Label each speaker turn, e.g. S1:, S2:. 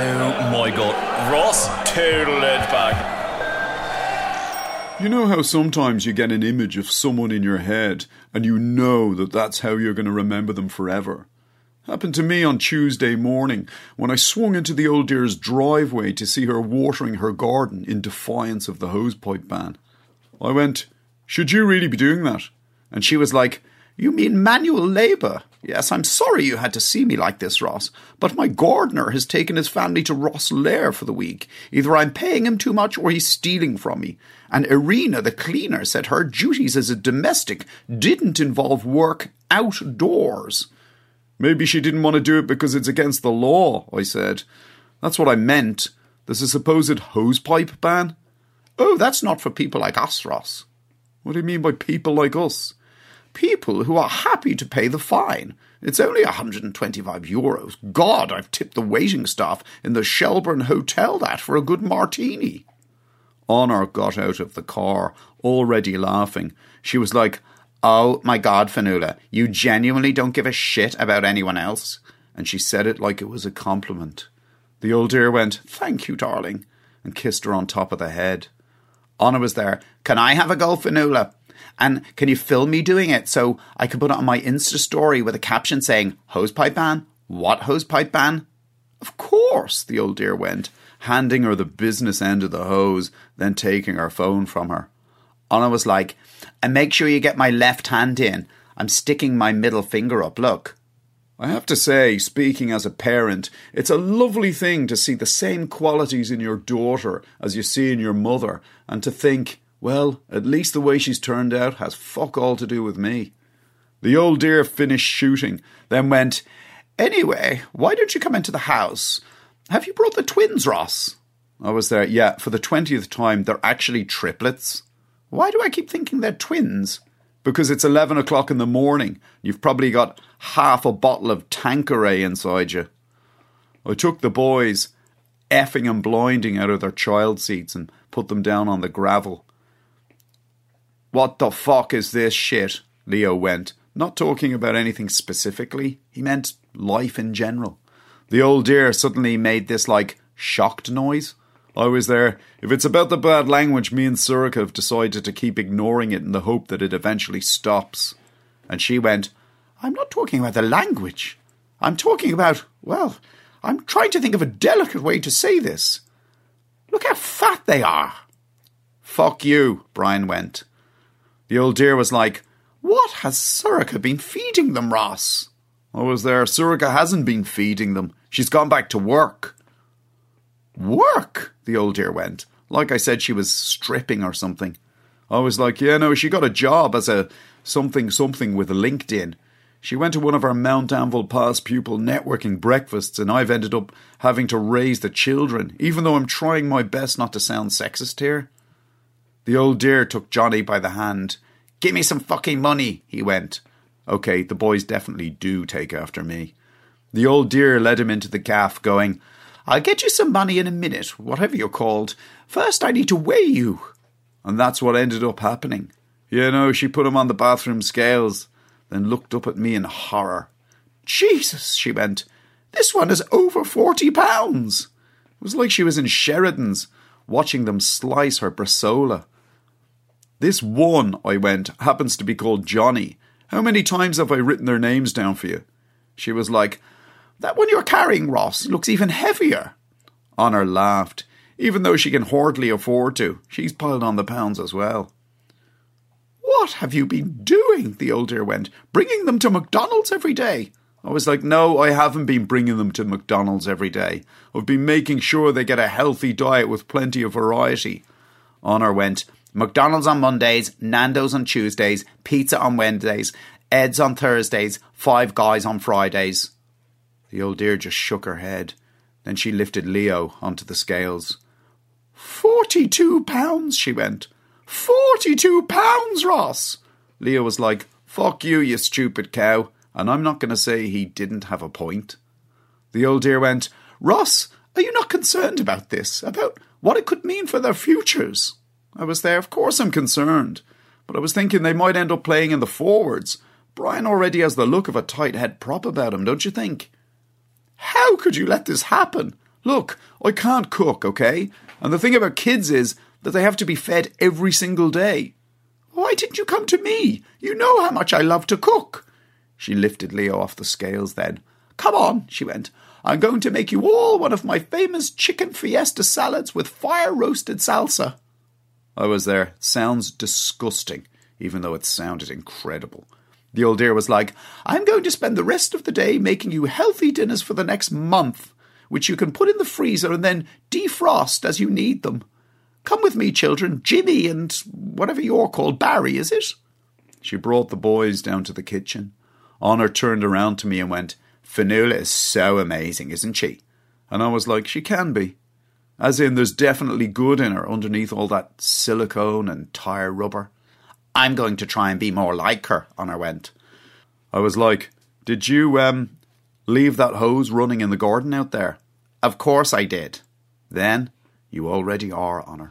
S1: Oh my god. Ross total it back.
S2: You know how sometimes you get an image of someone in your head and you know that that's how you're going to remember them forever? Happened to me on Tuesday morning when I swung into the old dear's driveway to see her watering her garden in defiance of the hosepipe ban. I went, Should you really be doing that? And she was like, You mean manual labour? Yes, I'm sorry you had to see me like this, Ross, but my gardener has taken his family to Rosslare for the week. Either I'm paying him too much or he's stealing from me. And Irina, the cleaner, said her duties as a domestic didn't involve work outdoors. Maybe she didn't want to do it because it's against the law, I said. That's what I meant. There's a supposed hosepipe ban. Oh, that's not for people like us, Ross. What do you mean by people like us? People who are happy to pay the fine. It's only 125 euros. God, I've tipped the waiting staff in the Shelbourne Hotel that for a good martini. Honor got out of the car, already laughing. She was like, Oh my God, Fionnuala, you genuinely don't give a shit about anyone else? And she said it like it was a compliment. The old dear went, Thank you, darling, and kissed her on top of the head. Honor was there. Can I have a go, Fionnuala? And can you film me doing it so I can put it on my Insta story with a caption saying, Hosepipe ban? What hosepipe ban? Of course, the old dear went, handing her the business end of the hose, then taking her phone from her. Anna was like, and make sure you get my left hand in. I'm sticking my middle finger up, look. I have to say, speaking as a parent, it's a lovely thing to see the same qualities in your daughter as you see in your mother, and to think, well, at least the way she's turned out has fuck all to do with me. The old dear finished shooting, then went, Anyway, why don't you come into the house? Have you brought the twins, Ross? I was there, yeah, for the twentieth time. They're actually triplets. Why do I keep thinking they're twins? Because it's 11 o'clock in the morning. You've probably got half a bottle of Tanqueray inside you. I took the boys, effing and blinding, out of their child seats and put them down on the gravel. What the fuck is this shit? Leo went, not talking about anything specifically. He meant life in general. The old dear suddenly made this like shocked noise. I was there. If it's about the bad language, me and Sorcha have decided to keep ignoring it in the hope that it eventually stops. And she went, I'm not talking about the language. I'm talking about, well, I'm trying to think of a delicate way to say this. Look how fat they are. Fuck you, Brian went. The old dear was like, What has Sorcha been feeding them, Ross? Oh, I was there. Sorcha hasn't been feeding them. She's gone back to work. Work? The old dear went. Like I said, she was stripping or something. I was like, yeah, no, she got a job as a something something with LinkedIn. She went to one of our Mount Anville past pupil networking breakfasts, and I've ended up having to raise the children, even though I'm trying my best not to sound sexist here. The old dear took Johnny by the hand. Give me some fucking money, he went. Okay, the boys definitely do take after me. The old dear led him into the gaff, going, I'll get you some money in a minute, whatever you're called. First, I need to weigh you. And that's what ended up happening. You know, she put him on the bathroom scales, then looked up at me in horror. Jesus, she went, this one is over forty pounds. It was like she was in Sheridan's, watching them slice her bresaola. This one, I went, happens to be called Johnny. How many times have I written their names down for you? She was like, That one you're carrying, Ross, looks even heavier. Honor laughed. Even though she can hardly afford to, she's piled on the pounds as well. What have you been doing? The old dear went. Bringing them to McDonald's every day. I was like, no, I haven't been bringing them to McDonald's every day. I've been making sure they get a healthy diet with plenty of variety. Honor went, McDonald's on Mondays, Nando's on Tuesdays, pizza on Wednesdays, Ed's on Thursdays, Five Guys on Fridays. The old dear just shook her head. Then she lifted Leo onto the scales. Forty two pounds, she went. Forty two pounds, Ross! Leo was like, Fuck you, you stupid cow. And I'm not going to say he didn't have a point. The old dear went, Ross, are you not concerned about this? About what it could mean for their futures? I was there, of course I'm concerned. But I was thinking they might end up playing in the forwards. Brian already has the look of a tight head prop about him, don't you think? How could you let this happen? Look, I can't cook, okay? And the thing about kids is that they have to be fed every single day. Why didn't you come to me? You know how much I love to cook. She lifted Leo off the scales then. Come on, she went. I'm going to make you all one of my famous chicken fiesta salads with fire roasted salsa. I was there. Sounds disgusting, even though it sounded incredible. The old dear was like, I'm going to spend the rest of the day making you healthy dinners for the next month, which you can put in the freezer and then defrost as you need them. Come with me, children. Jimmy and whatever you're called, Barry, is it? She brought the boys down to the kitchen. Honor turned around to me and went, Fionnuala is so amazing, isn't she? And I was like, she can be. As in, there's definitely good in her underneath all that silicone and tire rubber. I'm going to try and be more like her, Honor went. I was like, Did you, um, leave that hose running in the garden out there? Of course I did. Then, you already are, Honor.